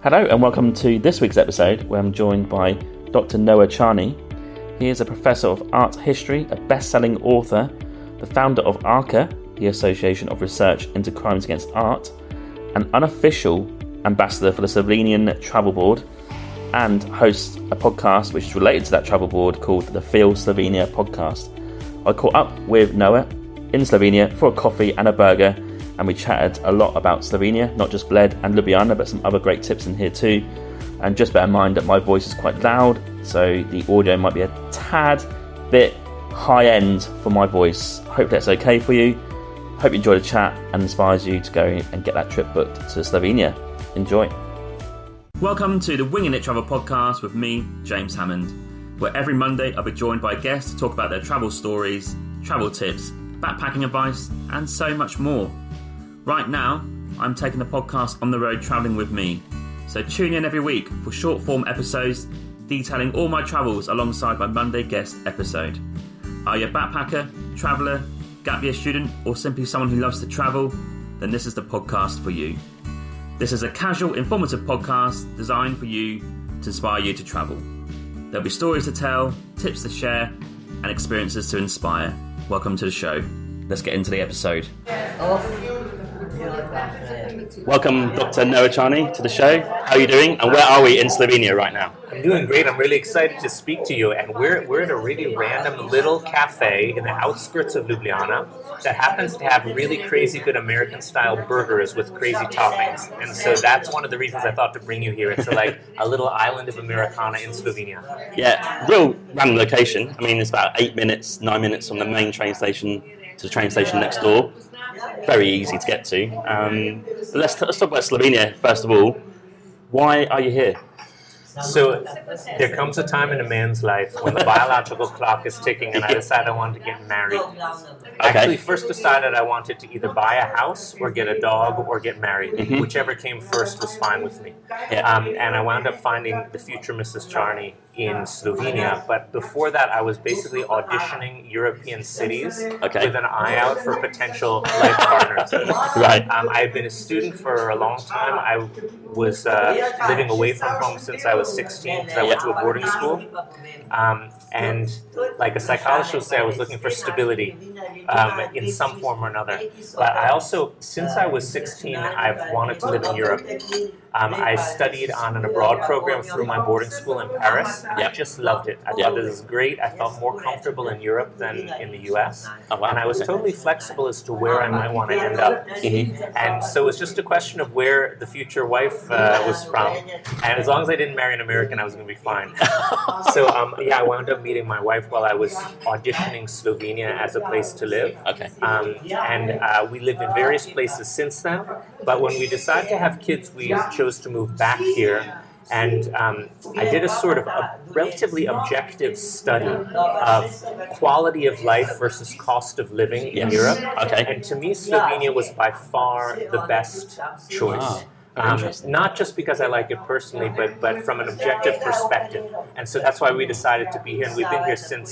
Hello, and welcome to this week's episode where I'm joined by Dr. Noah Charney. He is a professor of art history, a best selling author, the founder of ARCA, the Association of Research into Crimes Against Art, an unofficial ambassador for the Slovenian Travel Board, and hosts a podcast which is related to that travel board called the Feel Slovenia podcast. I caught up with Noah in Slovenia for a coffee and a burger, and we chatted a lot about Slovenia, not just Bled and Ljubljana, but some other great tips in here too. And just bear in mind that my voice is quite loud, so the audio might be a tad bit high end for my voice. Hope that's okay for you. Hope you enjoy the chat and inspires you to go and get that trip booked to Slovenia. Enjoy. Welcome to the Winging It Travel podcast with me, James Hammond, where every Monday I'll be joined by guests to talk about their travel stories, travel tips, backpacking advice, and so much more. Right now, I'm taking the podcast on the road traveling with me. So tune in every week for short form episodes detailing all my travels alongside my Monday guest episode. Are you a backpacker, traveller, gap year student, or simply someone who loves to travel? Then this is the podcast for you. This is a casual, informative podcast designed for you to inspire you to travel. There'll be stories to tell, tips to share, and experiences to inspire. Welcome to the show. Let's get into the episode. Welcome, Dr. Noah Charney, to the show. How are you doing? And where are we in Slovenia right now? I'm doing great. I'm really excited to speak to you. And we're, we're at a really random little cafe in the outskirts of Ljubljana that happens to have really crazy good American style burgers with crazy toppings. And so that's one of the reasons I thought to bring you here. It's like a little island of Americana in Slovenia. Yeah, real random location. I mean, it's about eight minutes, nine minutes from the main train station to the train station next door. Very easy to get to. Um, let's, let's talk about Slovenia first of all. Why are you here? So there comes a time in a man's life when the biological clock is ticking, and I decided I wanted to get married. I Okay. actually first decided I wanted to either buy a house or get a dog or get married. Mhm. Whichever came first was fine with me. Yeah. Um, and I wound up finding the future Mrs. Charney in Slovenia. But before that, I was basically auditioning European cities Okay. with an eye out for potential life partners. Right. Um, I've been a student for a long time. I was uh, living away from home since I was 16 because I went to a boarding school. Um, and like a psychologist would say, I was looking for stability um, in some form or another. But I also, since I was 16, I've wanted to live in Europe. Um, I studied on an abroad program through my boarding school in Paris. And I Yep. just loved it. I Yep. thought this was great. I felt more comfortable in Europe than in the US. Oh, wow. And I was totally flexible as to where I might want to end up. Mhm. And so it was just a question of where the future wife uh, was from. And as long as I didn't marry an American, I was going to be fine. so um, yeah, I wound up meeting my wife while I was auditioning Slovenia as a place to live. Okay. Um, and uh, we lived in various places since then. But when we decided to have kids, we chose to move back here. And um, I did a sort of a relatively objective study of quality of life versus cost of living in Europe. Okay. And to me, Slovenia was by far the best choice. Ah, Um, not just because I like it personally, but but from an objective perspective, and so that's why we decided to be here, and we've been here since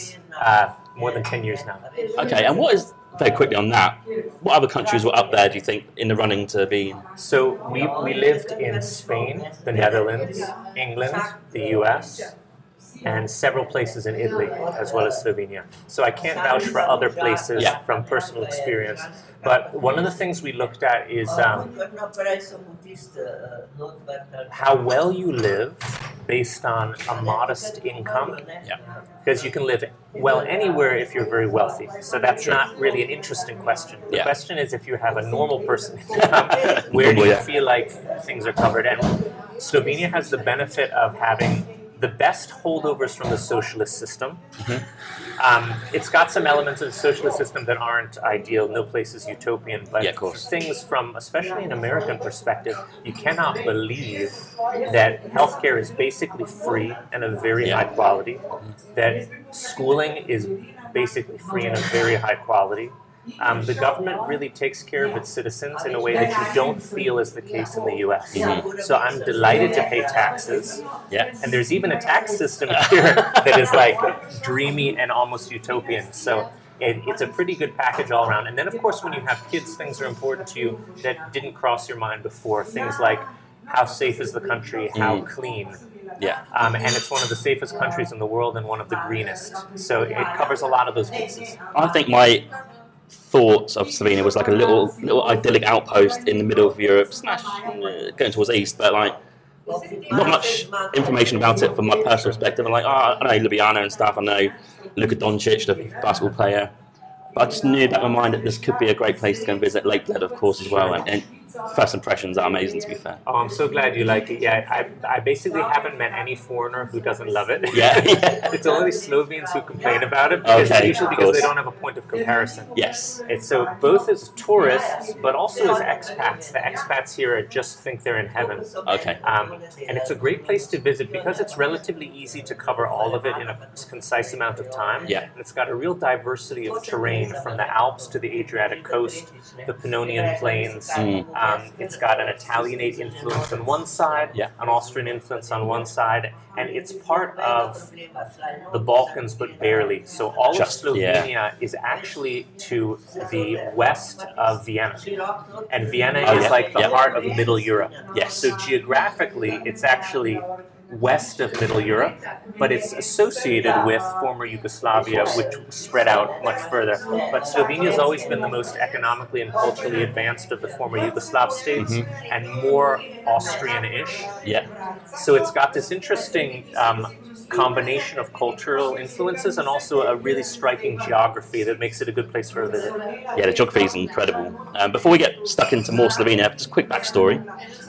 uh, more than ten years now. Okay, and what is, very quickly on that, what other countries were up there, do you think, in the running to be? So we, we lived in Spain, the Netherlands, England, the US, and several places in Italy, as well as Slovenia. So I can't vouch for other places Yeah. from personal experience. But one of the things we looked at is um, how well you live based on a modest income. Yeah. Because you can live well anywhere if you're very wealthy. So that's Sure. not really an interesting question. The Yeah. question is if you have a normal person where do you feel like things are covered? And Slovenia has the benefit of having the best holdovers from the socialist system. Mm-hmm. Um, it's got some elements of the socialist system that aren't ideal. No place is utopian, but Yeah, things from, especially an American perspective, you cannot believe that healthcare is basically free and of very Yeah. high quality. That schooling is basically free and of very high quality. Um, the government really takes care of its citizens in a way that you don't feel is the case in the U.S. Mhm. So I'm delighted to pay taxes. Yeah. And there's even a tax system here that is like dreamy and almost utopian. So it, it's a pretty good package all around. And then, of course, when you have kids, things are important to you that didn't cross your mind before. Things like how safe is the country, how Mm. clean. Yeah. Um, and it's one of the safest countries in the world and one of the greenest. So it covers a lot of those bases. I think my thoughts of Slovenia was like a little little idyllic outpost in the middle of Europe, slash uh, going towards the east, but like not much information about it from my personal perspective. I'm like, oh, I know Ljubljana and stuff. I know Luka Doncic, the basketball player. But I just knew that my mind that this could be a great place to go and visit. Lake Bled, of course, as well. And, and first impressions are amazing, to be fair. Oh, I'm so glad you like it. Yeah, I, I basically haven't met any foreigner who doesn't love it. Yeah, yeah. it's only Slovenes who complain about it because Okay, usually because they don't have a point of comparison. Yes. It's so both as tourists, but also as expats. The expats here just think they're in heaven. Okay. Um, and it's a great place to visit because it's relatively easy to cover all of it in a concise amount of time. Yeah. And it's got a real diversity of terrain from the Alps to the Adriatic coast, the Pannonian Plains. Mm. Um, Um, it's got an Italianate influence on one side, Yeah. an Austrian influence on one side, and it's part of the Balkans, but barely. So all Just- of yeah. Slovenia is actually to the west of Vienna. And Vienna Oh, is yeah, like the yeah. heart of Middle Europe. Yes. So geographically, it's actually west of Middle Europe, but it's associated with former Yugoslavia, which spread out much further. But Slovenia has always been the most economically and culturally advanced of the former Yugoslav states, Mm-hmm. and more Austrian-ish. Yeah. So it's got this interesting um, combination of cultural influences and also a really striking geography that makes it a good place for a visit. Yeah, the geography is incredible. Um, before we get stuck into more Slovenia, just a quick backstory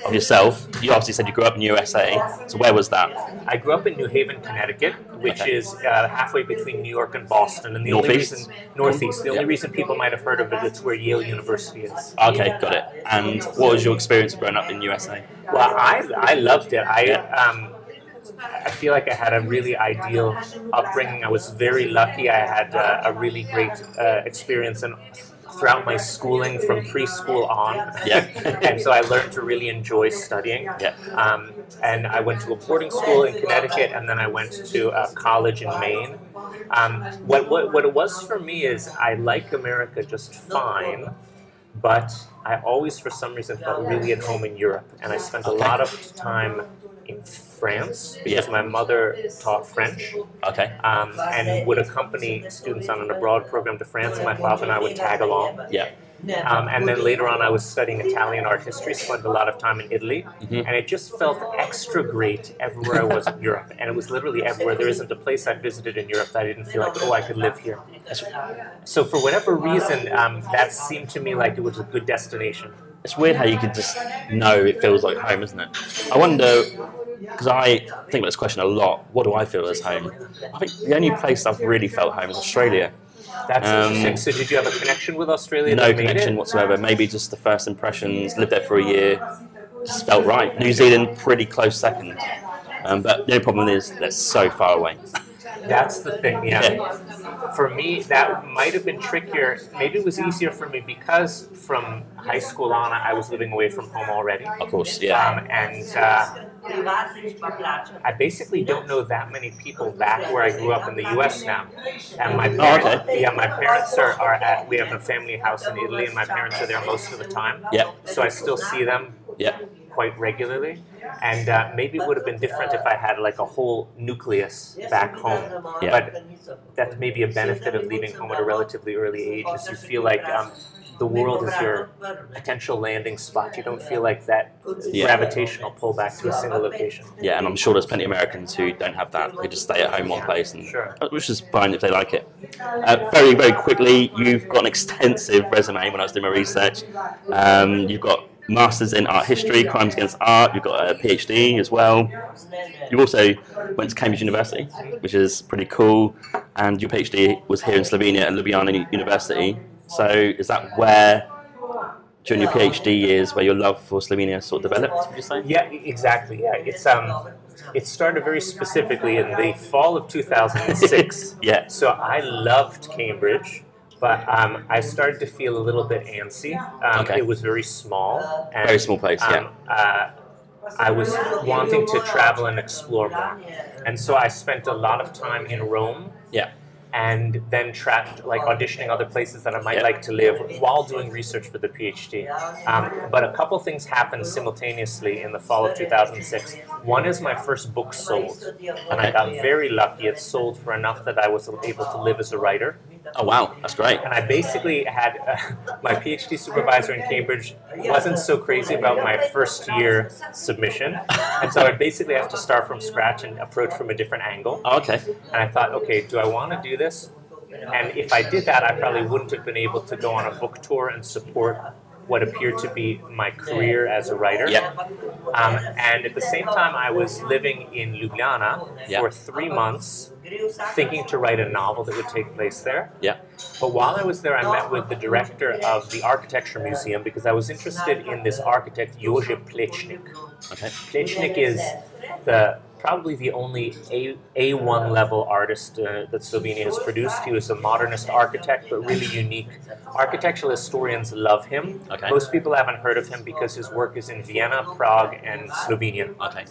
of yourself. You obviously said you grew up in USA. So where was that? I grew up in New Haven, Connecticut, which Okay. is uh, halfway between New York and Boston. And the only Northeast? reason northeast, the only Yeah. reason people might have heard of it, it's where Yale University is. Okay, got it. And what was your experience growing up in USA? Well, I I loved it. I Yeah. um, I feel like I had a really ideal upbringing. I was very lucky. I had uh, a really great uh, experience and throughout my schooling from preschool on. Yeah. and so I learned to really enjoy studying. Yeah. Um, and I went to a boarding school in Connecticut, and then I went to a college in Maine. Um, what, what, what it was for me is I like America just fine, but I always, for some reason, felt really at home in Europe. And I spent a Okay. lot of time in France because Yeah. my mother taught French Okay. um, and would accompany students on an abroad program to France. And my father and I would tag along. Yeah. Um, and then later on, I was studying Italian art history, spent a lot of time in Italy, Mhm. and it just felt extra great everywhere I was in Europe. And it was literally everywhere. There isn't a place I visited in Europe that I didn't feel like, oh, I could live here. So for whatever reason, um, that seemed to me like it was a good destination. It's weird how you could just know it feels like home, isn't it? I wonder, because I think about this question a lot. What do I feel as home? I think the only place I've really felt home is Australia. That's Um, interesting. So did you have a connection with Australia? No connection it? whatsoever. Maybe just the first impressions. Lived there for a year. Just felt right. New Zealand, pretty close second. Um, but the only problem is they're so far away. That's the thing, yeah. For me, that might have been trickier. Maybe it was easier for me because from high school on, I was living away from home already. Of course, yeah. Um, and uh, I basically don't know that many people back where I grew up in the U.S. now. And my Oh, parents, okay. yeah, my parents are, are at. We have a family house in Italy, and my parents are there most of the time. Yeah. So I still see them Yeah. Quite regularly. And uh, maybe it would have been different if I had like a whole nucleus back home. Yeah. But that's maybe a benefit of leaving home at a relatively early age is you feel like um, the world is your potential landing spot. You don't feel like that Yeah. gravitational pull back to a single location. Yeah, and I'm sure there's plenty of Americans who don't have that. Who just stay at home one place, and Sure. which is fine if they like it. Uh, very, very quickly, you've got an extensive resume. When I was doing my research, um, you've got masters in art history, crimes against art. You've got a PhD as well. You also went to Cambridge University, which is pretty cool, and your PhD was here in Slovenia at Ljubljana University. So, is that where? During your PhD years, where your love for Slovenia sort of developed, would you say? Yeah, exactly. Yeah, it's um, it started very specifically in the fall of 2006. Yeah. So I loved Cambridge, but um, I started to feel a little bit antsy. Um, Okay. It was very small. And, Very small place, yeah. um, uh, I was wanting to travel and explore more, and so I spent a lot of time in Rome. Yeah. and then trapped like auditioning other places that I might Yeah. like to live while doing research for the PhD. Um, but a couple things happened simultaneously in the fall of 2006. One is my first book sold, and I got very lucky. It sold for enough that I was able to live as a writer. Oh wow, that's great. And I basically had uh, my PhD supervisor in Cambridge wasn't so crazy about my first year submission, and so I basically have to start from scratch and approach from a different angle. Oh, okay. And I thought, okay, do I want to do this? And if I did that, I probably wouldn't have been able to go on a book tour and support what appeared to be my career as a writer. Yeah. Um, and at the same time, I was living in Ljubljana Yeah. for three months, thinking to write a novel that would take place there. Yeah. But while I was there, I met with the director of the Architecture Museum because I was interested in this architect, Jože Plečnik. Okay. Plečnik is the probably the only A, A1 level artist uh, that Slovenia has produced. He was a modernist architect, but really unique. Architectural historians love him. Okay. Most people haven't heard of him because his work is in Vienna, Prague, and Slovenia. Okay.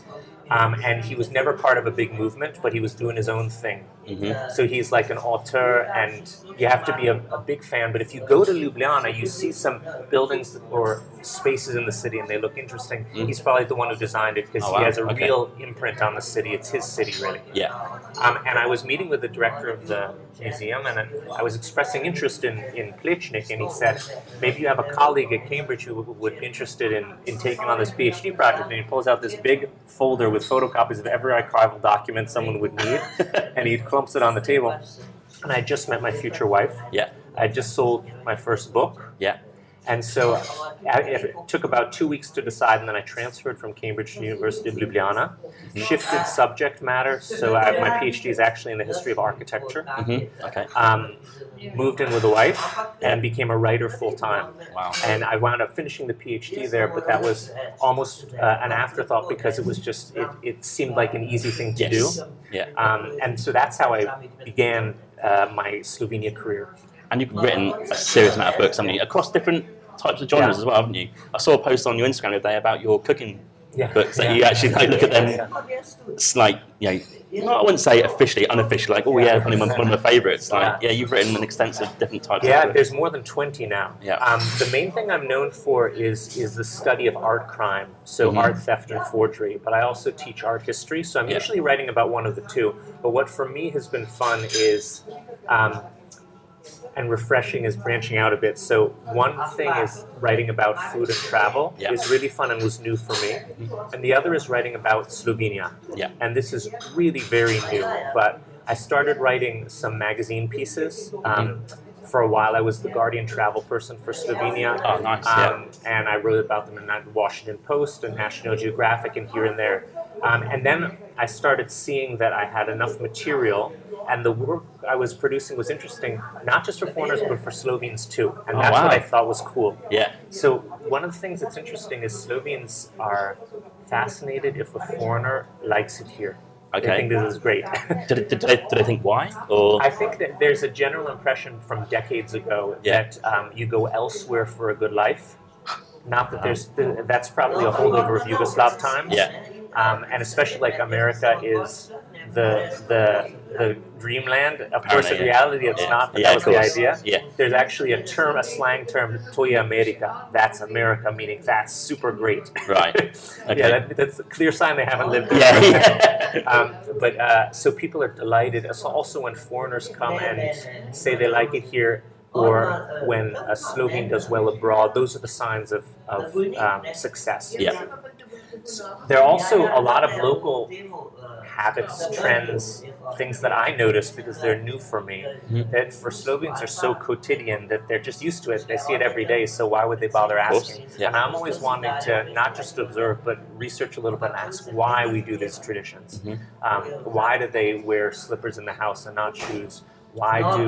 Um, and he was never part of a big movement, but he was doing his own thing. hmm So he's like an auteur, and you have to be a, a big fan. But if you go to Ljubljana, you see some buildings or spaces in the city, and they look interesting. Mm. He's probably the one who designed it because Oh, wow. he has a Okay. real imprint on the city. It's his city, really. Yeah. Um, and I was meeting with the director of the museum, and I was expressing interest in, in Plečnik, and he said, maybe you have a colleague at Cambridge who would, would be interested in, in taking on this PhD project. And he pulls out this big folder with photocopies of every archival document someone would need, and he clumps it on the table. And I just met my future wife. Yeah. I just sold my first book. Yeah. And so I- it took about two weeks to decide, and then I transferred from Cambridge to the University of Ljubljana, shifted subject matter. So I, my PhD is actually in the history of architecture. hmm Okay. Um, moved in with a wife and became a writer full time. Wow. And I wound up finishing the PhD there, but that was almost uh, an afterthought because it was just, it, it seemed like an easy thing to Yes. do. Yeah. Um, and so that's how I began uh, my Slovenia career. And you've written a serious amount of books, haven't you? Across different types of genres Yeah. as well, haven't you? I saw a post on your Instagram the other day about your cooking Yeah. books that you actually like, look at them. It's like, you know, no, I wouldn't say officially, unofficially, like, oh yeah, probably one one of my favourites. Like, yeah, you've written an extensive different types Yeah, there's more than 20 now. Yeah. Um, the main thing I'm known for is is the study of art crime, so Mhm. art theft and forgery. But I also teach art history, so I'm usually writing about one of the two. But what for me has been fun is. Um, and refreshing is branching out a bit. So one thing is writing about food and travel Yeah. is really fun and was new for me, and the other is writing about Slovenia. Yeah. And this is really very new, but I started writing some magazine pieces. Um, for a while, I was the Guardian travel person for Slovenia. Oh, nice, yeah. Um, and I wrote about them in the Washington Post and National Geographic and here and there. Um, and then I started seeing that I had enough material, and the work I was producing was interesting, not just for foreigners, but for Slovenes too. And Oh, that's what. I thought was cool. Yeah. So one of the things that's interesting is Slovenes are fascinated if a foreigner likes it here. They Okay. think this is great. Did, did, they, did they think why? Or I think that there's a general impression from decades ago Yeah. that um, you go elsewhere for a good life. Not that there's that's probably a holdover of Yugoslav times. Yeah. Um, and especially like America is the the the dreamland. Of course, in reality, it's Yeah. not. But Yeah, that was the idea. Yeah. There's actually a term, a slang term, "Toya America." That's America, meaning that's super great. Right. Okay. yeah, that, that's a clear sign they haven't lived. Yeah, there. yeah. um, but uh, so people are delighted. So also when foreigners come and say they like it here, or when a Slovene does well abroad, those are the signs of, of um, success. Yeah. There are also a lot of local habits, trends, things that I notice because they're new for me. Mhm. That for Slovenes are so quotidian that they're just used to it. They see it every day, so why would they bother asking? yeah. And I'm always wanting to not just observe, but research a little bit and ask why we do these traditions. Mhm. Um, why do they wear slippers in the house and not shoes? Why do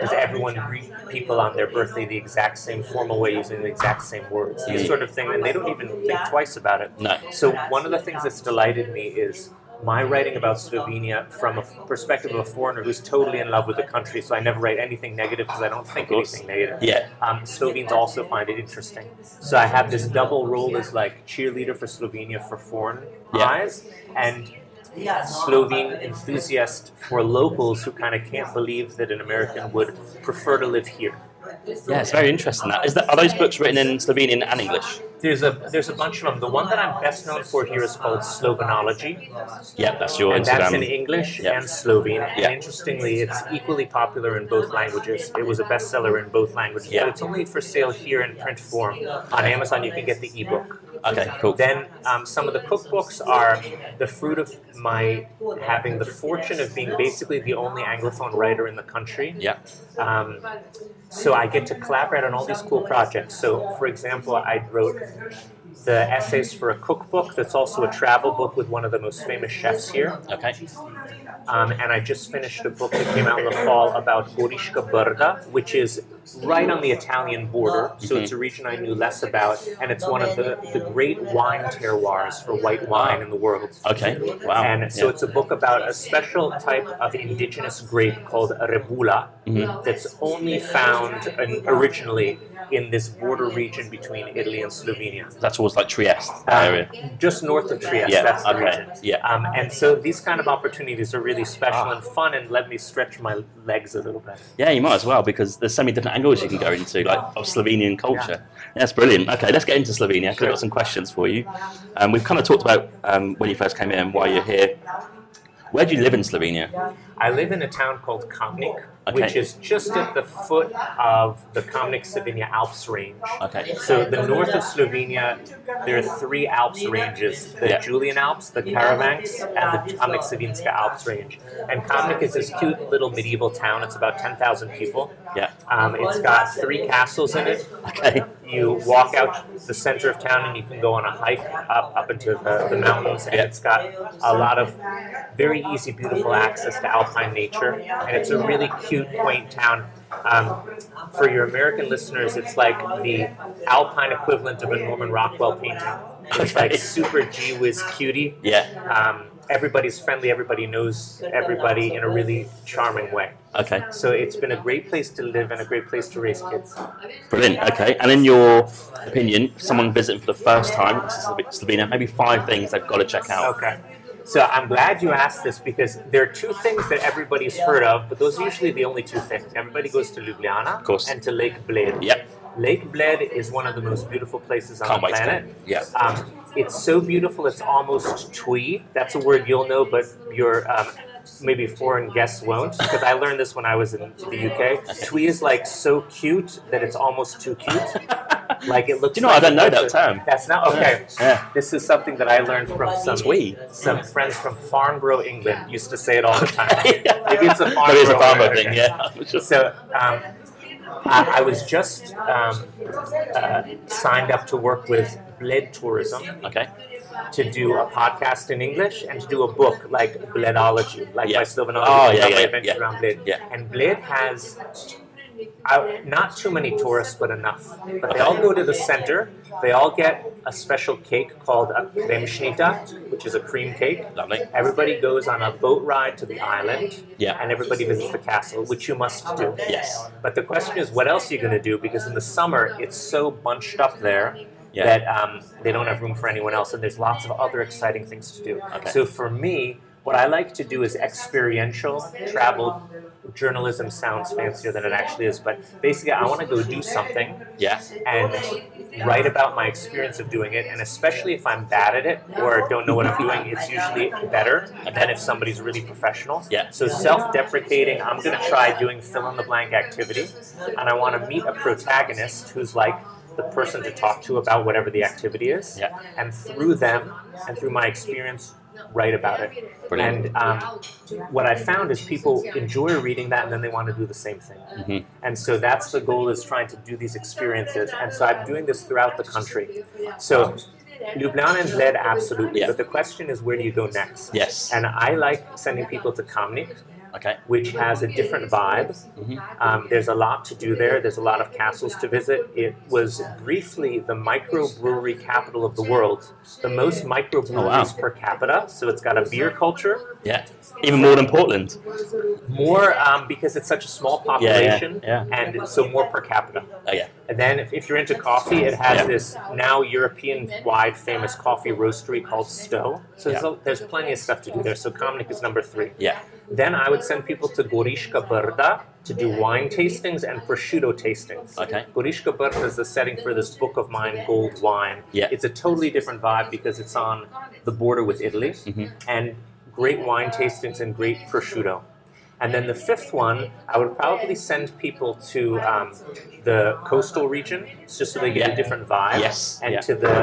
does everyone greet people on their birthday the exact same formal way using the exact same words? These sort of things, and they don't even think twice about it. No. So one of the things that's delighted me is my writing about Slovenia from a perspective of a foreigner who's totally in love with the country. So I never write anything negative because I don't think anything negative. Yeah. Um, Slovenes also find it interesting. So I have this double role as like cheerleader for Slovenia for foreign Yeah. eyes, and Slovene enthusiast for locals who kind of can't believe that an American would prefer to live here. Yeah, it's very interesting. That is that. Are those books written in Slovenian and English? There's a there's a bunch of them. The one that I'm best known for here is called Slovenology, Yeah, that's your and Instagram. that's in English Yeah. and Slovene. Yeah. And interestingly, it's equally popular in both languages. It was a bestseller in both languages, Yeah. but it's only for sale here in print form. On Amazon, you can get the ebook. Okay, cool. Then um, some of the cookbooks are the fruit of my having the fortune of being basically the only Anglophone writer in the country. Yeah. Um, so I get to collaborate on all these cool projects. So, for example, I wrote the essays for a cookbook that's also a travel book with one of the most famous chefs here. Okay. Um, and I just finished a book that came out in the fall about Goriška Brda, which is right on the Italian border. So it's a region I knew less about, and it's one of the, the great wine terroirs for white wine in the world. Okay. Wow. And so Yeah. it's a book about a special type of indigenous grape called rebula Mhm. that's only found in, originally in this border region between Italy and Slovenia. That's always like Trieste Um, area. just north of Trieste, Yeah, that's the okay, region. yeah. Um, and so these kind of opportunities are really special Ah. and fun and let me stretch my legs a little bit. Yeah, you might as well because there's so many different angles you can go into, like of Slovenian culture. That's brilliant. Okay, let's get into Slovenia because I've got some questions for you. Um, we've kind of talked about um, when you first came in, why you're here. Where do you live in Slovenia? I live in a town called Kamnik, Okay. which is just at the foot of the Kamnik-Savinja Alps range. Okay. So the north of Slovenia, there are three Alps ranges: the Yeah. Julian Alps, the Karavanks, and the Kamnik-Savinska Alps range. And Kamnik is this cute little medieval town. It's about ten thousand people. Yeah. Um, it's got three castles in it. Okay. You walk out the center of town and you can go on a hike up up into the, the mountains, and it's got a lot of very easy, beautiful access to alpine nature, and it's a really cute, quaint town. Um, for your American listeners, it's like the alpine equivalent of a Norman Rockwell painting. It's like super gee whiz cutie. Yeah. Um, everybody's friendly. Everybody knows everybody in a really charming way. Okay. So it's been a great place to live and a great place to raise kids. Brilliant. Okay. And in your opinion, someone visiting for the first time Slovenia, maybe five things they've got to check out. Okay. So I'm glad you asked this because there are two things that everybody's heard of, but those are usually the only two things. Everybody goes to Ljubljana course. and to Lake Bled. Yep. Lake Bled is one of the most beautiful places on the planet. Yeah. Uh, Um, it's so beautiful, it's almost twee. That's a word you'll know, but your um, maybe foreign guests won't, because I learned this when I was in the UK. Twee is like so cute that it's almost too cute. Like it looks. Do you know, I don't know that term. That's not okay. Yeah. This is something that I learned from some Twee. some friends from Farnborough, England. Used to say it all the time. Maybe it's a Farnborough. It's a Farnborough thing, yeah. So um, I, I was just um, uh, signed up to work with Bled Tourism Okay. to do a podcast in English and to do a book like Bledology, like Yeah. my Slovenology, Oh, yeah, yeah, adventure yeah. around Bled. Yeah. And Bled has uh, not too many tourists, but enough. But they all go to the center. They all get a special cake called a kremšnita, which is a cream cake. Lovely. Everybody goes on a boat ride to the island, Yeah. and everybody visits the castle, which you must do. Yes. But the question is, what else are you going to do? Because in the summer, it's so bunched up there Yeah. that um, they don't have room for anyone else, and there's lots of other exciting things to do. Okay. So for me, what I like to do is experiential travel. Journalism sounds fancier than it actually is, but basically, I want to go do something Yeah. and write about my experience of doing it. And especially if I'm bad at it or don't know what I'm doing, it's usually better than if somebody's really professional. Yeah. So self-deprecating, I'm going to try doing fill-in-the-blank activity, and I want to meet a protagonist who's like the person to talk to about whatever the activity is, Yeah. and through them and through my experience, write about it. Brilliant. And um, what I found is people enjoy reading that, and then they want to do the same thing. Mhm. And so that's the goal is trying to do these experiences. And so I'm doing this throughout the country. So Ljubljana and Bled, absolutely. Yeah. But the question is, where do you go next? Yes. And I like sending people to Kamnik, Okay. which has a different vibe. Mhm. Um, there's a lot to do there. There's a lot of castles to visit. It was briefly the microbrewery capital of the world, the most microbreweries Oh, wow. per capita. So it's got a beer culture, Yeah. Even more than Portland. more um, because it's such a small population, Yeah, yeah, population, yeah. and so more per capita. Oh, yeah. And then, if, if you're into coffee, it has Yeah. this now European-wide famous coffee roastery called Stow. So there's, a, there's plenty of stuff to do there. So Kamnik is number three. Yeah. Then I would send people to Goriška Brda to do wine tastings and prosciutto tastings. Okay. Goriška Brda is the setting for this book of mine, Gold Wine. Yeah. It's a totally different vibe because it's on the border with Italy Mhm. and great wine tastings and great prosciutto. And then the fifth one, I would probably send people to um, the coastal region just so they get Yeah. a different vibe. Yes, And yeah. to the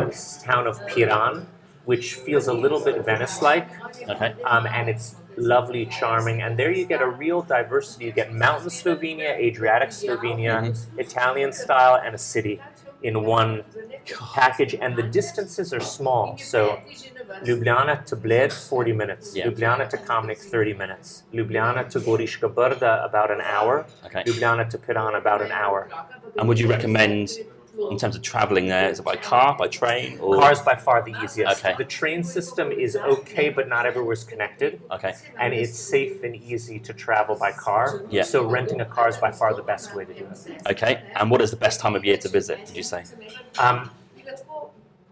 town of Piran, which feels a little bit Venice like Okay. um, and it's lovely, charming, and there you get a real diversity. You get mountain Slovenia, Adriatic Slovenia, Mm-hmm. Italian style, and a city in one package, and the distances are small. So Ljubljana to Bled, 40 minutes. Yeah. Ljubljana to Kamnik, 30 minutes. Ljubljana to Goriška Brda, about an hour. Okay. Ljubljana to Piran, about an hour. And would you recommend, in terms of travelling there, is it by car, by train, or Cars by far the easiest. Okay. The train system is okay, but not everywhere's connected. Okay. and it's safe and easy to travel by car. Yeah. So renting a car is by far the best way to do it. Okay. And what is the best time of year to visit? Did you say? Um,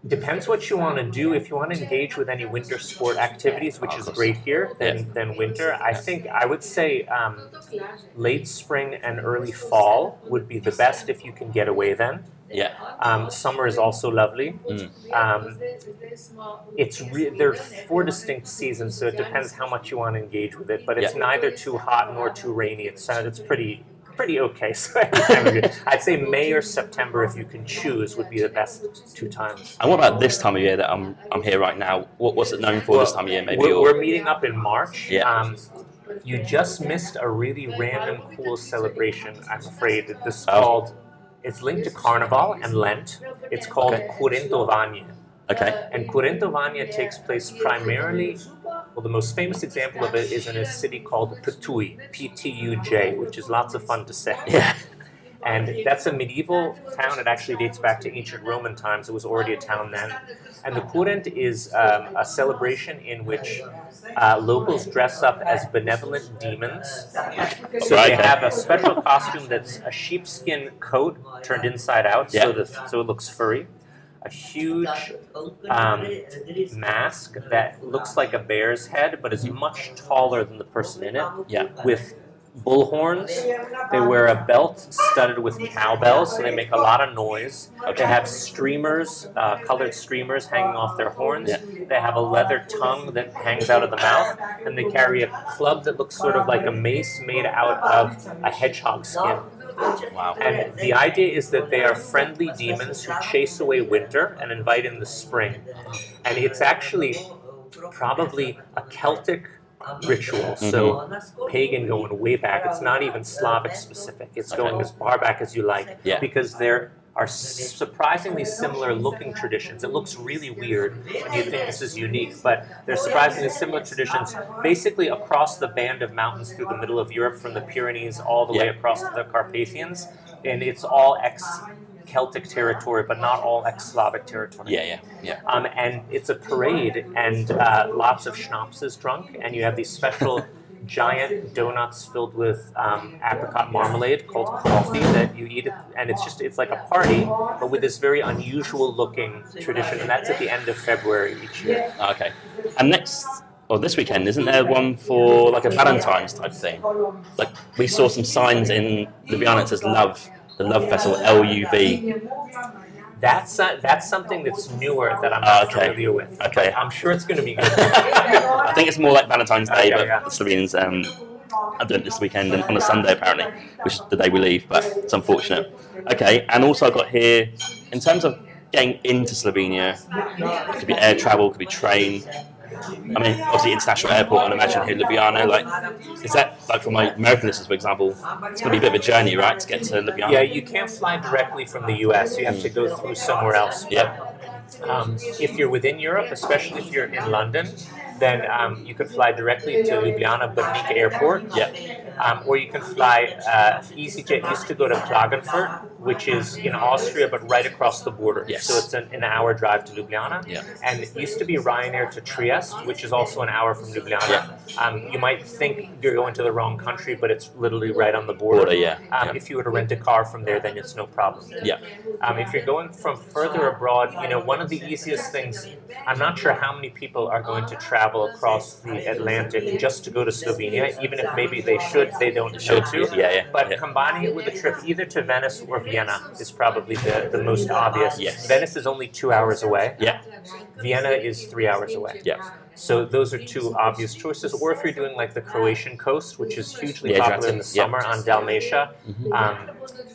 depends what you want to do. If you want to engage with any winter sport activities, which Oh, is great here, then Yeah. then winter. I think I would say um, late spring and early fall would be the best if you can get away then. Yeah. Um, summer is also lovely. Mm. Um, it's re- there are four distinct seasons, so it depends how much you want to engage with it. But it's Yeah. neither too hot nor too rainy. It's uh, it's pretty pretty okay. So any time of year. I'd say May or September, if you can choose, would be the best two times. And what about this time of year that I'm I'm here right now? What, what's it known for this time of year? Maybe we're, or we're meeting up in March. Yeah. Um, you just missed a really random, cool celebration. I'm afraid that this is Oh. called. It's linked to Carnival and Lent. It's called Okay. Kurentovanje. okay. Uh, and Kurentovanje takes place primarily, well, the most famous example of it is in a city called Ptuj, P-T-U-J, which is lots of fun to say. Yeah. And that's a medieval town. It actually dates back to ancient Roman times. It was already a town then. And the Kurent is um, a celebration in which uh, locals dress up as benevolent demons. So they have a special costume that's a sheepskin coat turned inside out, so the, so it looks furry. A huge um, mask that looks like a bear's head, but is much taller than the person in it. Yeah. With bull horns. They wear a belt studded with cowbells, so they make a lot of noise. They have streamers, uh, colored streamers hanging off their horns. Yeah. They have a leather tongue that hangs out of the mouth, and they carry a club that looks sort of like a mace made out of a hedgehog skin. Wow. And the idea is that they are friendly demons who chase away winter and invite in the spring. And it's actually probably a Celtic ritual. Mm-hmm. So pagan going way back. It's not even Slavic specific. It's going Okay. as far back as you like. Yeah. Because there are surprisingly similar looking traditions. It looks really weird when you think this is unique, but there's surprisingly similar traditions basically across the band of mountains through the middle of Europe from the Pyrenees all the way across to the Carpathians. And it's all ex Celtic territory, but not all ex Slavic territory. Yeah, yeah, yeah. Um, and it's a parade, and uh, lots of schnapps is drunk, and you have these special giant donuts filled with um, apricot marmalade called krofi that you eat, it, and it's just it's like a party, but with this very unusual looking tradition, and that's at the end of February each year. Okay. And next, or this weekend, isn't there one for like a Valentine's type thing? Like we saw some signs in Ljubljana that says Love, the Love Festival, L U V. That's uh, that's something that's newer that I'm Ah, not okay. familiar with. Okay. I'm sure it's going to be good. I think it's more like Valentine's Day, Yeah, but yeah. the Slovenes um, are doing it this weekend and on a Sunday apparently, which is the day we leave, but it's unfortunate. Okay, and also I've got here, in terms of getting into Slovenia, it could be air travel, could be train. I mean, obviously international airport, and imagine here Ljubljana. Like, is that like for my American listeners, for example, it's going to be a bit of a journey, right, to get to Ljubljana? yeah, you can't fly directly from the U.S. You have to go through somewhere else. Yeah. Um, if you're within Europe, especially if you're in London, then um, you could fly directly to Ljubljana Brnik Airport. Yeah. Um, or you can fly. Uh, EasyJet used to go to Klagenfurt, which is in Austria, but right across the border. Yes. So it's an, an hour drive to Ljubljana. Yeah. And it used to be Ryanair to Trieste, which is also an hour from Ljubljana. Um, you might think you're going to the wrong country, but it's literally right on the border. Border, yeah. Um, Yeah. If you were to rent a car from there, then it's no problem. Yeah. Um, if you're going from further abroad, you know, one of the easiest things, I'm not sure how many people are going to travel across the Atlantic just to go to Slovenia, even if maybe they should, they don't know Should, to. yeah, yeah, But yeah. combining it with a trip either to Venice or Vienna is probably the, the most obvious. Yes. Venice is only two hours away. Yeah. Vienna is three hours away. Yeah. So those are two obvious choices. Or if you're doing like the Croatian coast, which is hugely The popular in the Adriatic, yeah. summer on Dalmatia, Mhm. um,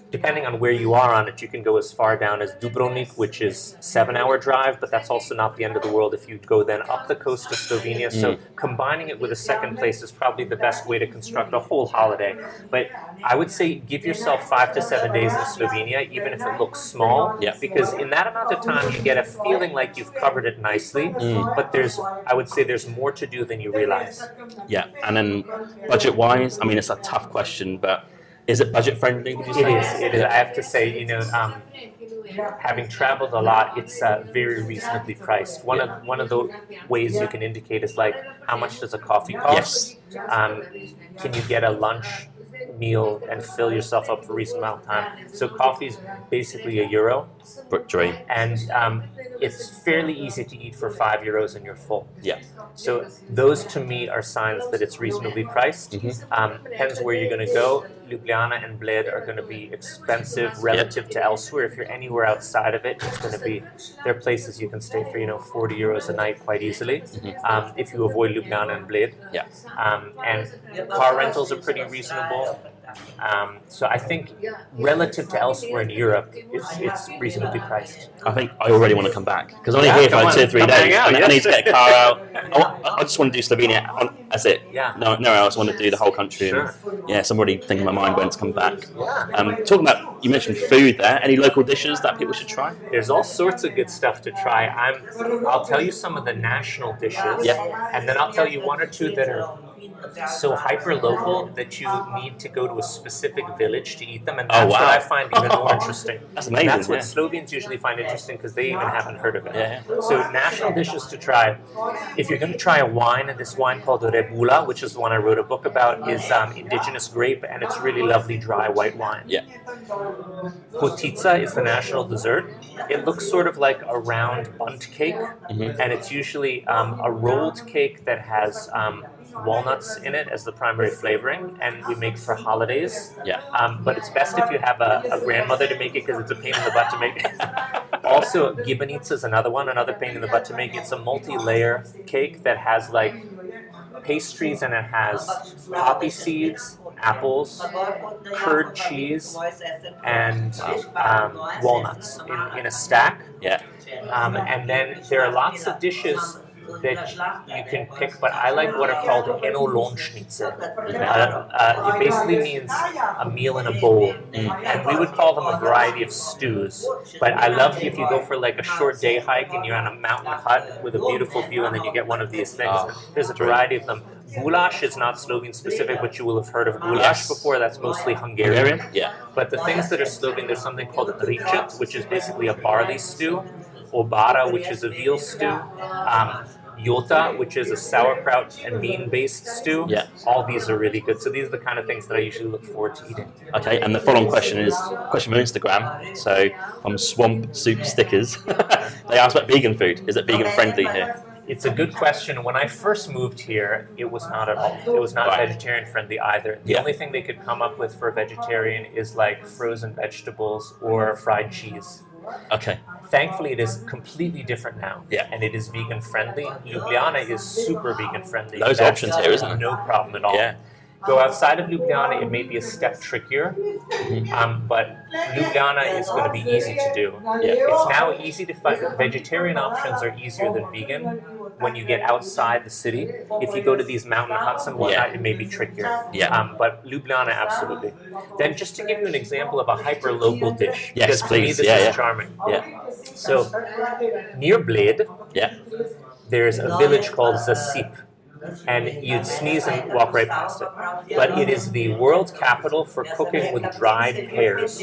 depending on where you are on it, you can go as far down as Dubrovnik, which is seven-hour drive, but that's also not the end of the world if you go then up the coast to Slovenia. Mm. So combining it with a second place is probably the best way to construct a whole holiday. But I would say give yourself five to seven days in Slovenia, even if it looks small, Yeah. because in that amount of time you get a feeling like you've covered it nicely. Mm. But there's, I would say, there's more to do than you realize. Yeah. And then budget wise, I mean, it's a tough question, but is it budget friendly? Would you say? It is. I have to say, you know, um, having traveled a lot, it's uh, very reasonably priced. One of one of the ways you can indicate is like how much does a coffee cost? Yes. Um, can you get a lunch meal and fill yourself up for a reasonable amount of time? So coffee is basically a euro, Brick dream. and um, it's fairly easy to eat for five euros and you're full. Yeah. So those to me are signs that it's reasonably priced. Mhm. Um, depends where you're going to go. Ljubljana and Bled are going to be expensive relative to elsewhere. If you're anywhere outside of it, it's going to be there are places you can stay for you know 40 euros a night quite easily. Mhm. Um, if you avoid Ljubljana and Bled, Yeah. um, and car rentals are pretty reasonable. Um, so I think relative to elsewhere in Europe, it's it's reasonably priced. I think I already want to come back because I'm only Yeah, here for like on, two or three days. out, I yes. need to get a car out. I, want- I just want to do Slovenia. That's it. Yeah. No, else. I want to do the whole country. Sure. Yeah, so I'm already thinking in my mind when to come back. Um, talking about, you mentioned food there. Any local dishes that people should try? There's all sorts of good stuff to try. I'm, I'll tell you some of the national dishes, Yeah. and then I'll tell you one or two that are so hyper local that you need to go to a specific village to eat them, and Oh, that's what. I find even more interesting. That's amazing, That's what yeah. Slovenes usually find interesting because they even haven't heard of it. Yeah. So national dishes to try. If you're going to try a wine, and this wine called Rebula, which is the one I wrote a book about, is um, indigenous grape, and it's really lovely dry white wine. Yeah. Potica is the national dessert. It looks sort of like a round Bundt cake, Mhm. and it's usually um, a rolled cake that has um, walnuts in it as the primary flavoring, and we make for holidays. Yeah. Um, but it's best if you have a, a grandmother to make it because it's a pain in the butt to make. also, gibanica is another one, another pain in the butt to make. It's a multi-layer cake that has like pastries and it has poppy seeds, apples, curd cheese, and um, walnuts in, in a stack. Yeah. Um, and then there are lots of dishes that you can pick, but I like what are called enolončnice. Uh, uh, it basically means a meal in a bowl, and we would call them a variety of stews. But I love if you go for like a short day hike and you're on a mountain hut with a beautiful view, and then you get one of these things. Oh, There's a variety of them. Goulash is not Slovene specific, but you will have heard of goulash Yes. before. That's mostly Hungarian. Yeah. But the things that are Slovene, there's something called ričet, which is basically a barley stew, obara, which is a veal stew, um, jota, which is a sauerkraut and bean-based stew. Yeah. All these are really good. So these are the kind of things that I usually look forward to eating. Okay, and the follow-on question is question from Instagram. So from Swamp Soup Stickers, they asked about vegan food. Is it vegan friendly here? It's a good question. When I first moved here, it was not at all. It was not Right. vegetarian friendly either. The Yeah. only thing they could come up with for a vegetarian is like frozen vegetables or fried cheese. Okay. Thankfully, it is completely different now. Yeah. And it is vegan friendly. Ljubljana is super vegan friendly. Loads of options here, isn't there? No problem at all. Yeah. Go outside of Ljubljana, it may be a step trickier, Mm-hmm. um, but Ljubljana is going to be easy to do. Yeah. It's now easy to find. Vegetarian options are easier than vegan when you get outside the city. If you go to these mountain huts and whatnot, Yeah. it may be trickier. Yeah. Um, but Ljubljana, absolutely. Then, just to give you an example of a hyper local dish, Yes, because to me please. this Yeah, is yeah. charming. Yeah. So, near Bled, Yeah. there's a village called Zasip, and you'd sneeze and walk right past it. But it is the world capital for cooking with dried pears.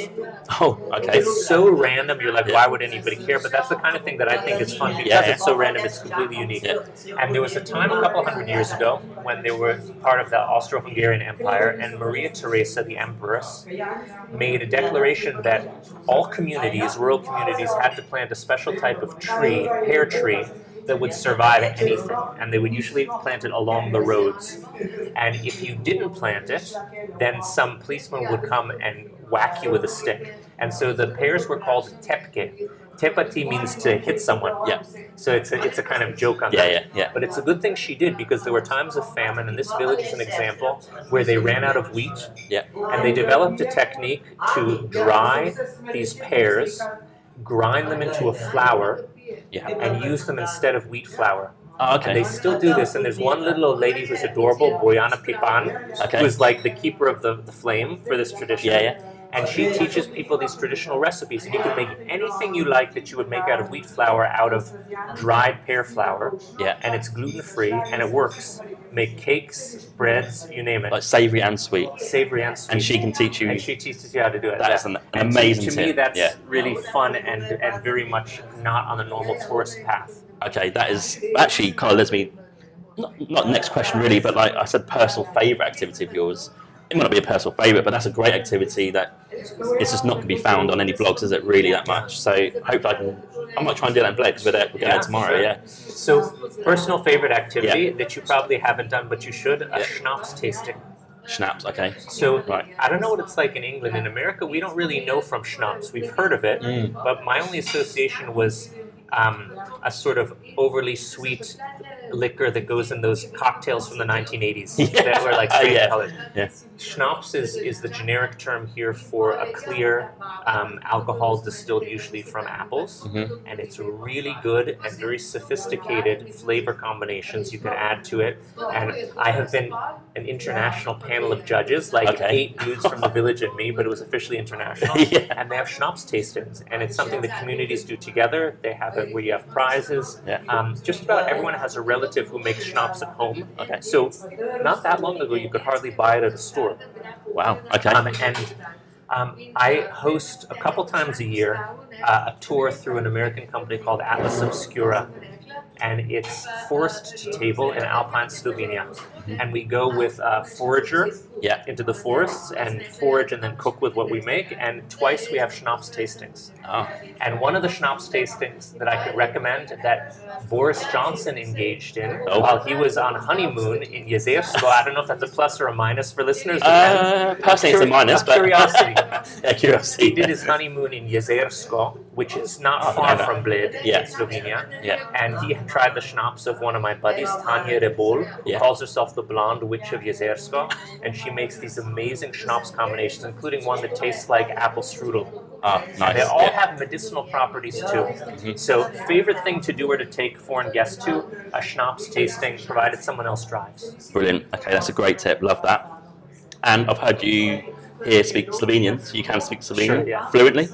Oh, okay. It's so random. You're like, why would anybody care? But that's the kind of thing that I think is fun because Yeah. it's so random. It's completely unique. Yeah. And there was a time a couple hundred years ago when they were part of the Austro-Hungarian Empire, and Maria Theresa, the empress, made a declaration that all communities, rural communities, had to plant a special type of tree, pear tree, that would survive anything, and they would usually plant it along the roads. And if you didn't plant it, then some policeman would come and whack you with a stick. And so the pears were called tepke. Tepati means to hit someone. Yeah. So it's a, it's a kind of joke on Yeah, that. yeah, yeah. But it's a good thing she did because there were times of famine, and this village is an example where they ran out of wheat, Yeah. and they developed a technique to dry these pears, grind them into a flour, Yeah. and use them instead of wheat flour. Oh, And they still do this. And there's one little old lady who's adorable, Boyana Pipan, Okay. who's like the keeper of the, the flame for this tradition. Yeah, yeah. And she teaches people these traditional recipes. And you can make anything you like that you would make out of wheat flour out of dried pear flour. Yeah. And it's gluten free and it works. Make cakes, breads, you name it. Like savoury and sweet. Savory and sweet. And she can teach you. And she teaches you how to do it. That yeah. is an- an And to- amazing To, me, tip, that's yeah. really fun and, and very much not on the normal tourist path. Okay, that is actually kind of leads me. Not, not next question really, but like I said, personal favourite activity of yours. It might not be a personal favourite, but that's a great activity that it's just not going to be found on any blogs, is it really that much? So hopefully I can. I might try and do that in because we're there, we're going Yeah, tomorrow. sure. Yeah. So, personal favorite activity that you probably haven't done, but you should: a Yeah. schnapps tasting. Schnapps. Okay. So, Right. I don't know what it's like in England. In America, we don't really know from schnapps. We've heard of it, Mm. but my only association was um, a sort of overly sweet liquor that goes in those cocktails from the 1980s Yeah. that were like Uh, yeah. colored. Yeah. Schnapps is, is the generic term here for a clear um, alcohol distilled usually from apples. Mhm. And it's really good and very sophisticated flavor combinations you can add to it. And I have been an international panel of judges, like Okay. eight dudes from the village and me, but it was officially international. Yeah. And they have schnapps tastings, and it's something that communities do together. They have where you have prizes. Yeah. Um, just about everyone has a relative who makes schnapps at home. Okay. So not that long ago, you could hardly buy it at a store. Wow. Okay. Um, and um, I host a couple times a year uh, a tour through an American company called Atlas Obscura. And it's forest to table in Alpine Slovenia. And we go with a forager Yeah. into the forests and forage and then cook with what we make. And twice we have schnapps tastings. Oh. And one of the schnapps tastings that I could recommend that Boris Johnson engaged in Oh. while he was on honeymoon in Jezersko. I don't know if that's a plus or a minus for listeners. Uh, personally, it's a minus, but curiosity. yeah, curiosity. He did his honeymoon in Jezersko, which is not Oh, far from Bled Yeah. in Slovenia. Yeah. And he tried the schnapps of one of my buddies, Tanya Rebol, who Yeah. calls herself the blonde witch of Jezersko. And she makes these amazing schnapps combinations, including one that tastes like apple strudel. Oh, nice. They all yeah. have medicinal properties too. Mm-hmm. So, favorite thing to do or to take foreign guests to a schnapps tasting, provided someone else drives. Brilliant. Okay, that's a great tip. Love that. And I've heard you here speak Slovenian, so you can speak Slovenian Sure, yeah. fluently.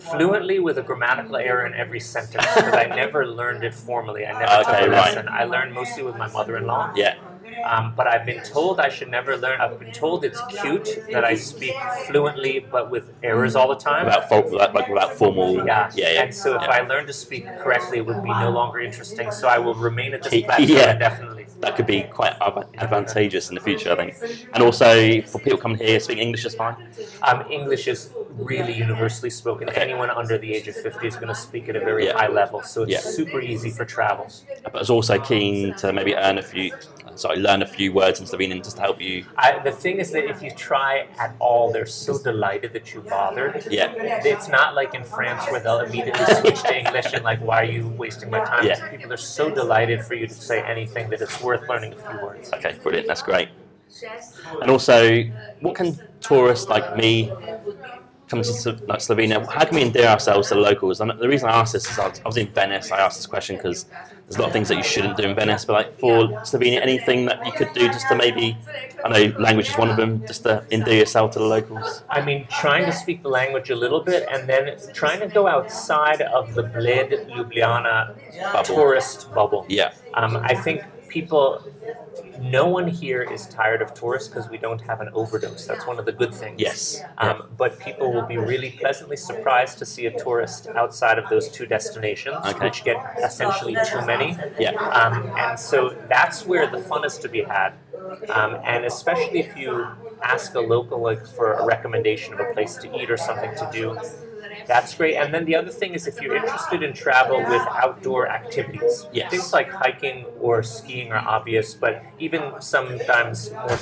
Fluently with a grammatical error in every sentence, because I never learned it formally. I never Okay, took a right. lesson. I learned mostly with my mother-in-law. Yeah. Um, but I've been told I should never learn. I've been told it's cute that I speak fluently, but with errors all the time. Without, for, without, like, without formal. Yeah. Yeah. yeah. And so if yeah. I learn to speak correctly, it would be no longer interesting. So I will remain at this Yeah. platform indefinitely. That could be quite adva- advantageous in the future, I think. And also, for people coming here, speaking English is fine. Um, English is really universally spoken. Okay. Anyone under the age of 50 is going to speak at a very Yeah. high level. So it's Yeah. super easy for travel. But I was also keen to maybe earn a few, sorry, learn a few words in Slovenian just to help you. I, the thing is that if you try at all, they're so delighted that you bothered. Yeah. It's not like in France where they'll immediately switch to English and like, why are you wasting my time? Yeah. People are so delighted for you to say anything that it's worth learning a few words. Okay, brilliant. That's great. And also, what can tourists like me come to like Slovenia? How can we endear ourselves to the locals? And the reason I asked this is I was- I was in Venice. I asked this question because there's a lot of things that you shouldn't do in Venice, but like for Slovenia, anything that you could do just to maybe, I know language is one of them, just to endear yourself to the locals. I mean, trying to speak the language a little bit, and then trying to go outside of the Bled Ljubljana Bubble. tourist bubble. Yeah. Um, I think people, no one here is tired of tourists because we don't have an overdose. That's one of the good things. Yes. Um, but people will be really pleasantly surprised to see a tourist outside of those two destinations, Okay. which get essentially too many. Yeah. Um, and so that's where the fun is to be had. Um, and especially if you ask a local like for a recommendation of a place to eat or something to do, that's great. And then the other thing is if you're interested in travel with outdoor activities, Yes. things like hiking or skiing are obvious, but even sometimes more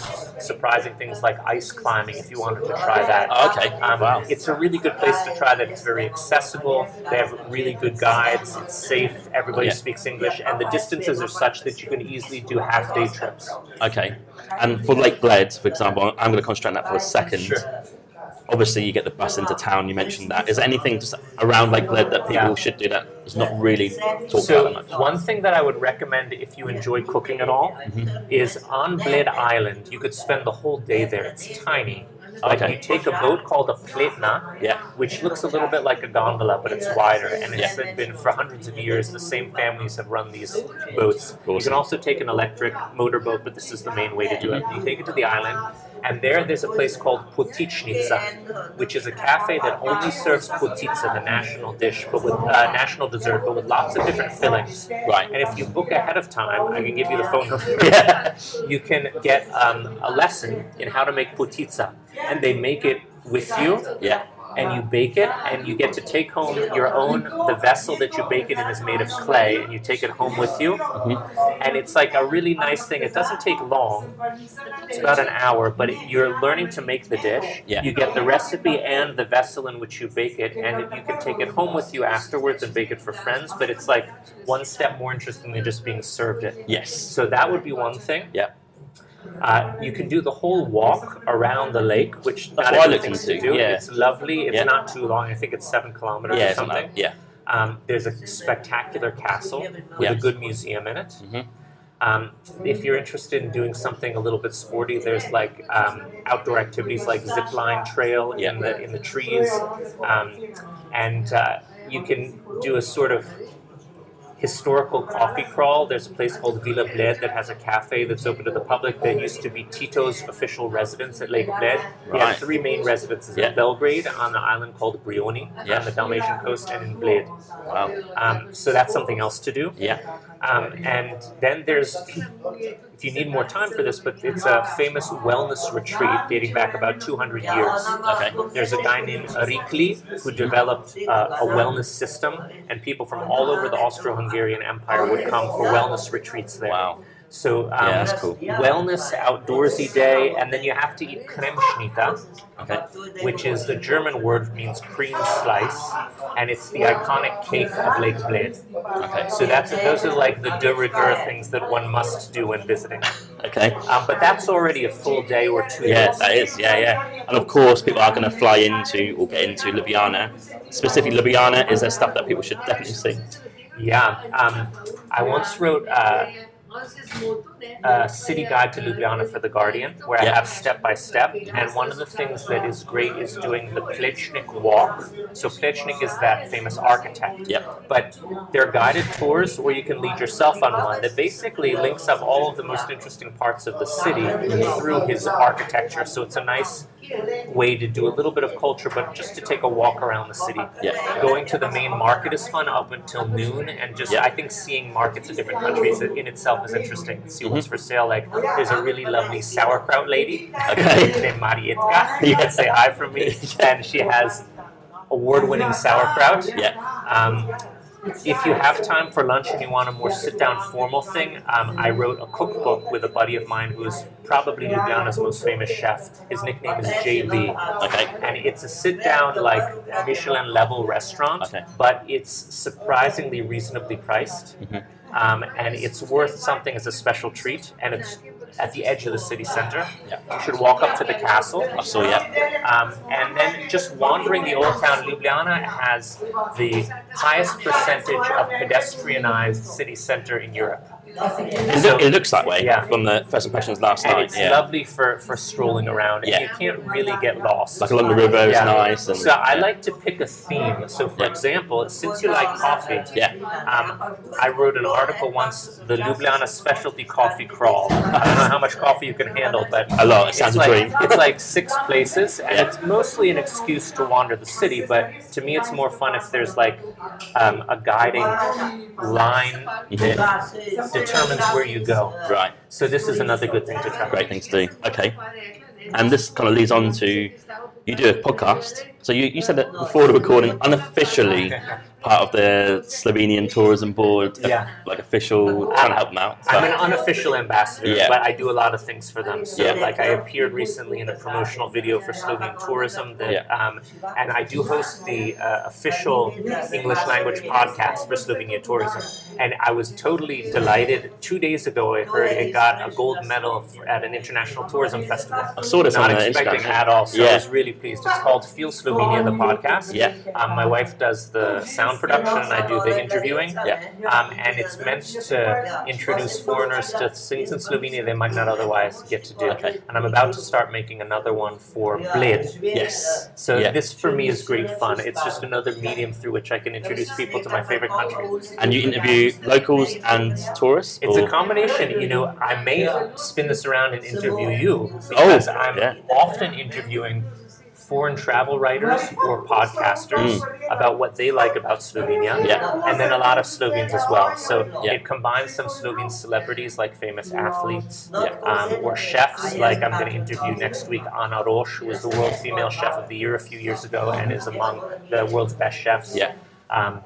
surprising things like ice climbing if you wanted to try that. Okay. Um, wow. It's a really good place to try that. It's very accessible. They have really good guides. It's safe. Everybody Yeah. speaks English, and the distances are such that you can easily do half day trips. Okay. And for Lake Bled, for example, I'm going to concentrate on that for a second. Sure. Obviously, you get the bus into town. You mentioned that. Is there anything just around Lake Bled that people Yeah. should do that is not really talked about So that much? one thing that I would recommend if you enjoy cooking at all Mm-hmm. is on Bled Island. You could spend the whole day there. It's tiny. But Okay. you take a boat called a pletna, Yeah. which looks a little bit like a gondola, but it's wider, and it's Yeah. been for hundreds of years. The same families have run these boats. You can also take an electric motorboat, but this is the main way to do it. You take it to the island, and there there's a place called Potičnica, which is a cafe that only serves potica, the national dish, but with uh, national dessert, but with lots of different fillings. Right. And if you book ahead of time, I can give you the phone number. Yeah. You can get um, a lesson in how to make potica, and they make it with you Yeah. And you bake it and you get to take home your own the vessel that you bake it in is made of clay and you take it home with you Mm-hmm. and it's like a really nice thing it doesn't take long it's about an hour but it, you're learning to make the dish Yeah. you get the recipe and the vessel in which you bake it and you can take it home with you afterwards and bake it for friends but it's like one step more interesting than just being served it Yes. so that would be one thing Yeah. Uh, you can do the whole walk around the lake, which That's not what I looked everything's to do. yeah. It's lovely. It's Yeah. not too long. I think it's seven kilometers Yeah. or something. yeah. Um, there's a spectacular castle with a good museum in it. Mhm. Um, if you're interested in doing something a little bit sporty, there's like um, outdoor activities like zip line trail in the in the trees, um, and uh, you can do a sort of historical coffee crawl. There's a place called Villa Bled that has a cafe that's open to the public. That used to be Tito's official residence at Lake Bled. He Right. had three main residences Yeah. in Belgrade on the island called Brioni Yeah. on the Dalmatian coast and in Bled. Wow. Um, so that's something else to do. Yeah. Um, and then there's, if you need more time for this, but it's a famous wellness retreat dating back about 200 years. Okay. There's a guy named Rikli who developed uh, a wellness system, and people from all over the Austro-Hungarian Empire would come for wellness retreats there. Wow. So um, Yeah, that's cool. wellness outdoorsy day, and then you have to eat Kremschnitte, Okay. which is the German word means cream slice, and it's the iconic cake of Lake Bled. Okay. So that's those are like the de rigueur things that one must do when visiting. Okay. Um, but that's already a full day or two Yeah, that is. Yeah, yeah. And of course, people are going to fly into or get into Ljubljana. Specifically, Ljubljana is there stuff that people should definitely see. Yeah. Um, I once wrote uh, a uh, city guide to Ljubljana for the Guardian, where I have step by step. And one of the things that is great is doing the Plečnik walk. So Plečnik is that famous architect. Yep. But they're guided tours, or you can lead yourself on one that basically links up all of the most interesting parts of the city through his architecture. So it's a nice way to do a little bit of culture, but just to take a walk around the city. Yeah. Going to the main market is fun up until noon, and just Yeah. I think seeing markets in different countries in itself is interesting. to See what's Mm-hmm. for sale. Like there's a really lovely sauerkraut lady Okay. named Marietka. You can say hi from me, and she has award-winning sauerkraut. Yeah. Um, if you have time for lunch and you want a more sit-down formal thing, um, I wrote a cookbook with a buddy of mine who's probably Ljubljana's most famous chef. His nickname is JB. Okay. And it's a sit-down, like Michelin level restaurant, Okay. but it's surprisingly reasonably priced. Mhm. Um, and it's worth something as a special treat. And it's at the edge of the city center. Yeah. You should walk up to the castle. I saw, yeah. Um, and then just wandering the old town, Ljubljana has the highest percentage of pedestrianized city center in Europe. It, look, it looks that way Yeah. from the first impressions last And night. it's yeah. lovely for, for strolling around, and Yeah. you can't really get lost. Like along the river, it's Yeah. nice. And, So I like to pick a theme. So, for Yeah. example, since you like coffee, Yeah. um, I wrote an article once, the Ljubljana Specialty Coffee Crawl. I don't know how much coffee you can handle, but A lot. It sounds it's a like, dream. it's like six places, and Yeah. it's mostly an excuse to wander the city. But to me, it's more fun if there's like um, a guiding line that determines where you go. Right. So this is another good thing to try. Great thing to do. Okay. And this kind of leads on to you do a podcast. So you, you said that before the recording, unofficially part of the Slovenian Tourism Board, Yeah. like official, trying to help them out. I'm an unofficial ambassador, Yeah. but I do a lot of things for them. So, Yeah. like, I appeared recently in a promotional video for Slovene tourism, that, Yeah. um, and I do host the uh, official English language podcast for Slovenia tourism. And I was totally delighted. Two days ago, I heard it got a gold medal for, at an international tourism festival. I saw this Not on expecting Instagram. at all, so Yeah. I was really pleased. It's called Feel Slovenia, the podcast. Yeah. Um, my wife does the sound production, and I do the interviewing. Yeah. Um, and it's meant to introduce foreigners to things in Slovenia they might not otherwise get to do. Okay. And I'm about to start making another one for Bled. Yes. So Yeah. this for me is great fun. It's just another medium through which I can introduce people to my favorite country. And you interview locals and tourists? It's or- a combination. You know, I may spin this around and interview you because I'm Oh, yeah. often interviewing foreign travel writers or podcasters about what they like about Slovenia. Mm. Yeah. And then a lot of Slovenes as well. So Yeah. it combines some Slovene celebrities like famous athletes Yeah. um, or chefs. Like I'm going to interview next week Ana Roš, who was the world female chef of the year a few years ago and is among the world's best chefs. Yeah. Um,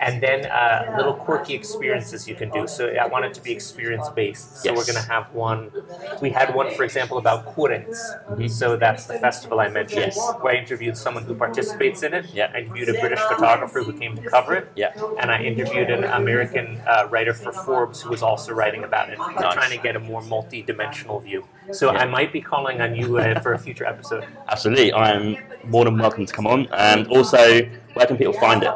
and then uh, little quirky experiences you can do. So I want it to be experience based. So Yes. we're going to have one. We had one, for example, about Kurens. Mhm. So that's the festival I mentioned, Yes. where I interviewed someone who participates in it. Yeah. I interviewed a British photographer who came to cover it. Yeah. And I interviewed an American uh, writer for Forbes who was also writing about it. We're Nice. trying to get a more multi-dimensional view. So Yeah. I might be calling on you uh, for a future episode. Absolutely. I am more than welcome to come on. And also, where can people find it?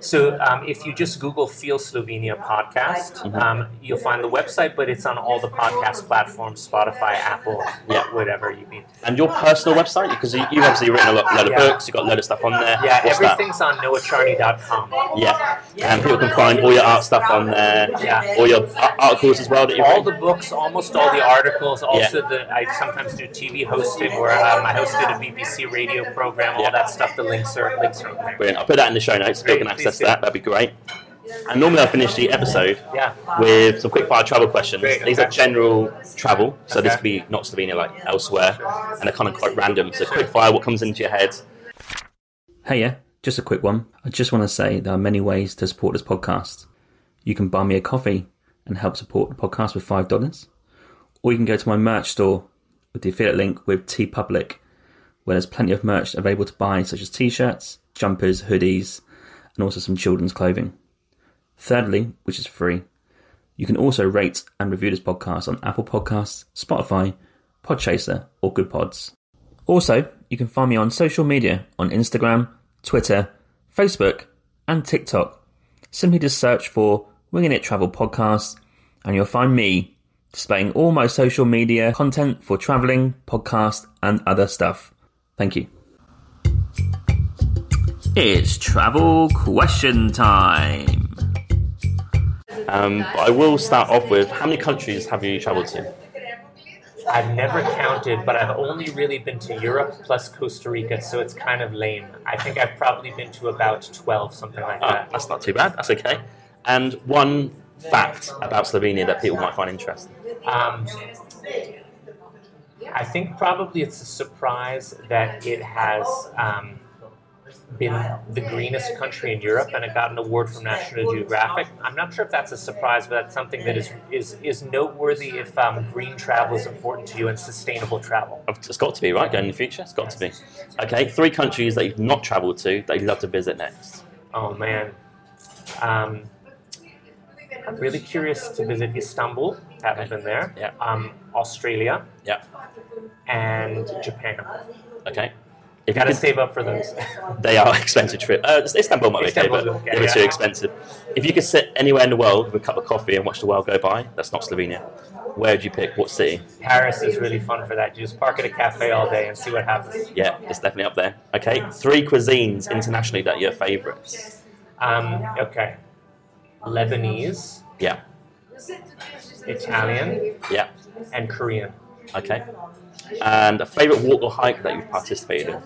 So um, if you just Google Feel Slovenia podcast, Mm-hmm. um, you'll find the website, but it's on all the podcast platforms, Spotify, Apple, Yeah. whatever you need. And your personal website? Because you, you've obviously written a lot, load of Yeah. books, you've got a load of stuff on there. Yeah, What's that? everything's on noahcharney.com. Yeah, and people can find all your art stuff on there, Yeah. all your articles as well that you've All the books, almost all the articles, also the I sometimes do TV hosting where um, I hosted a BBC radio program, all Yeah. that stuff. The links are links are there. Brilliant. I'll put that in the show notes so people can access please do. that. That'd be great. And normally I finish the episode Yeah. with some quick fire travel questions. Great, These okay. are general travel, so this Okay. could be not Slovenia, like elsewhere, and they're kind of quite random. So quick fire, what comes into your head? Hey, yeah, just a quick one. I just want to say there are many ways to support this podcast. You can buy me a coffee and help support the podcast with five dollars, or you can go to my merch store with the affiliate link with TeePublic, where there's plenty of merch available to buy, such as t-shirts, jumpers, hoodies, and also some children's clothing. Thirdly, which is free, you can also rate and review this podcast on Apple Podcasts, Spotify, Podchaser, or Goodpods. Also, you can find me on social media on Instagram, Twitter, Facebook, and TikTok. Simply just search for Winging It Travel Podcast, and you'll find me displaying all my social media content for traveling, podcast, and other stuff. Thank you. It's travel question time. Um, I will start off with how many countries have you travelled to? I've never counted, but I've only really been to Europe plus Costa Rica, so it's kind of lame. I think I've probably been to about 12, something like Oh, that. that's not too bad. That's okay. And one fact about Slovenia that people might find interesting. Um, I think probably it's a surprise that it has um, been the greenest country in Europe and it got an award from National Geographic. I'm not sure if that's a surprise, but that's something that is is, is noteworthy if um, green travel is important to you and sustainable travel. It's got to be, right? Going in the future? It's got to be. Okay, three countries that you've not travelled to that you'd love to visit next. Oh man. Um, I'm really curious to visit Istanbul. Haven't Okay. been there. Yeah. Um, Australia Yeah. and Japan. Okay. If you Got to could, save up for those. they are expensive trip. Uh, Istanbul might be okay, but okay, they were too expensive. If you could sit anywhere in the world with a cup of coffee and watch the world go by, that's not Slovenia. Where would you pick? What city? Paris is really fun for that. You just park at a cafe all day and see what happens. Yeah, it's definitely up there. Okay, three cuisines internationally that are your favourites. Um, okay. Lebanese, Yeah, Italian, yeah. and Korean. Okay. And a favourite walk or hike that you've participated in?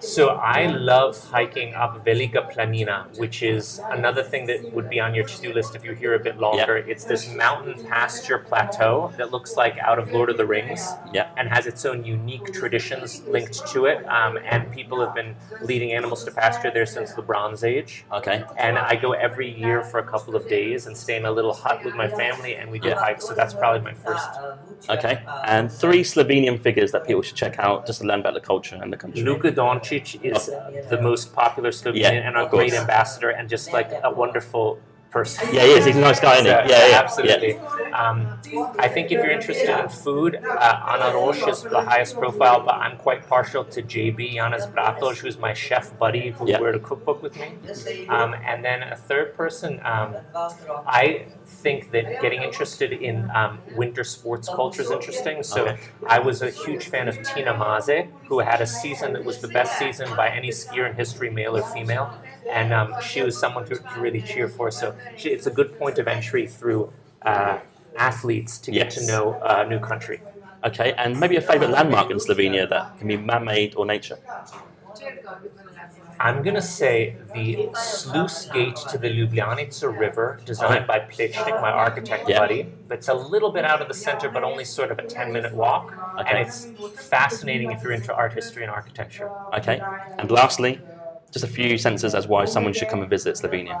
So I love hiking up Velika Planina, which is another thing that would be on your to-do list if you're here a bit longer. It's this mountain pasture plateau that looks like out of Lord of the Rings Yeah. and has its own unique traditions linked to it. Um, and people have been leading animals to pasture there since the Bronze Age. Okay. And I go every year for a couple of days and stay in a little hut with my family, and we do Yeah. hikes. So that's probably my first. Okay. And three Slovenian figures that people should check out just to learn about the culture and the country. Luka Doncic is oh, uh, the most popular Slovenian Yeah, and a great ambassador, and just like a wonderful person. Yeah, he is. He's a nice guy, isn't he? So, Yeah, yeah. absolutely. Yeah. Um, I think if you're interested in food, uh, Ana Roš is the highest profile, but I'm quite partial to JB Janez Bratovž, who's my chef buddy who Yeah. wrote a cookbook with me. Um, and then a third person, um, I think that getting interested in um, winter sports culture is interesting. So Okay. I was a huge fan of Tina Maze, who had a season that was the best season by any skier in history, male or female. And um, she was someone to, to really cheer for. So she, it's a good point of entry through uh, athletes to get Yes. to know a new country. Okay. And maybe a favourite landmark in Slovenia that can be man-made or nature. I'm going to say the sluice gate to the Ljubljanica River, designed by Plečnik, my architect Yeah. buddy. That's a little bit out of the center, but only sort of a 10 minute walk. Okay. And it's fascinating if you're into art history and architecture. Okay. And lastly, just a few sentences as why someone should come and visit Slovenia.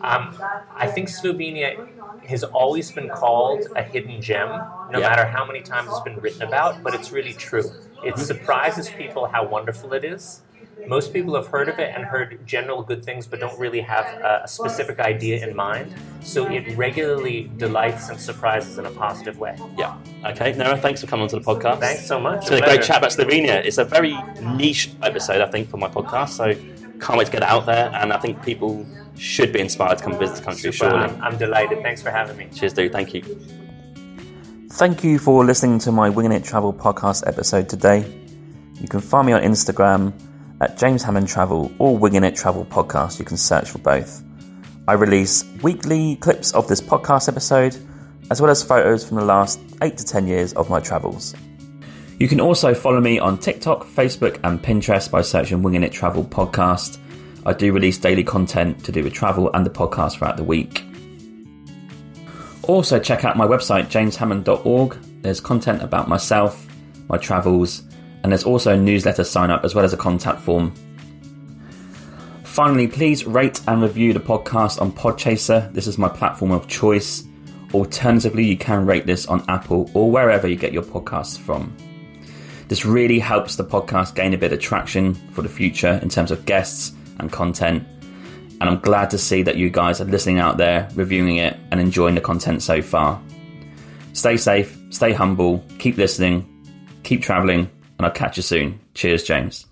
Um, I think Slovenia has always been called a hidden gem, no Yeah. matter how many times it's been written about, but it's really true. It surprises people how wonderful it is. Most people have heard of it and heard general good things, but don't really have a specific idea in mind. So it regularly delights and surprises in a positive way. Yeah. Okay. Noah, thanks for coming onto the podcast. Thanks so much. It's been a great chat about Slovenia. It's a very niche episode, I think, for my podcast. So can't wait to get it out there. And I think people should be inspired to come visit the country, Super. surely. I'm, I'm delighted. Thanks for having me. Cheers, dude. Thank you. Thank you for listening to my Winging It Travel podcast episode today. You can find me on Instagram at James Hammond Travel or Winging It Travel Podcast. You can search for both. I release weekly clips of this podcast episode, as well as photos from the last 8 to 10 years of my travels. You can also follow me on TikTok, Facebook, and Pinterest by searching Winging It Travel Podcast. I do release daily content to do with travel and the podcast throughout the week. Also, check out my website, jameshammond.org. There's content about myself, my travels, and there's also a newsletter sign up as well as a contact form. Finally, please rate and review the podcast on Podchaser. This is my platform of choice. Alternatively, you can rate this on Apple or wherever you get your podcasts from. This really helps the podcast gain a bit of traction for the future in terms of guests and content. And I'm glad to see that you guys are listening out there, reviewing it, and enjoying the content so far. Stay safe, stay humble, keep listening, keep traveling, and I'll catch you soon. Cheers, James.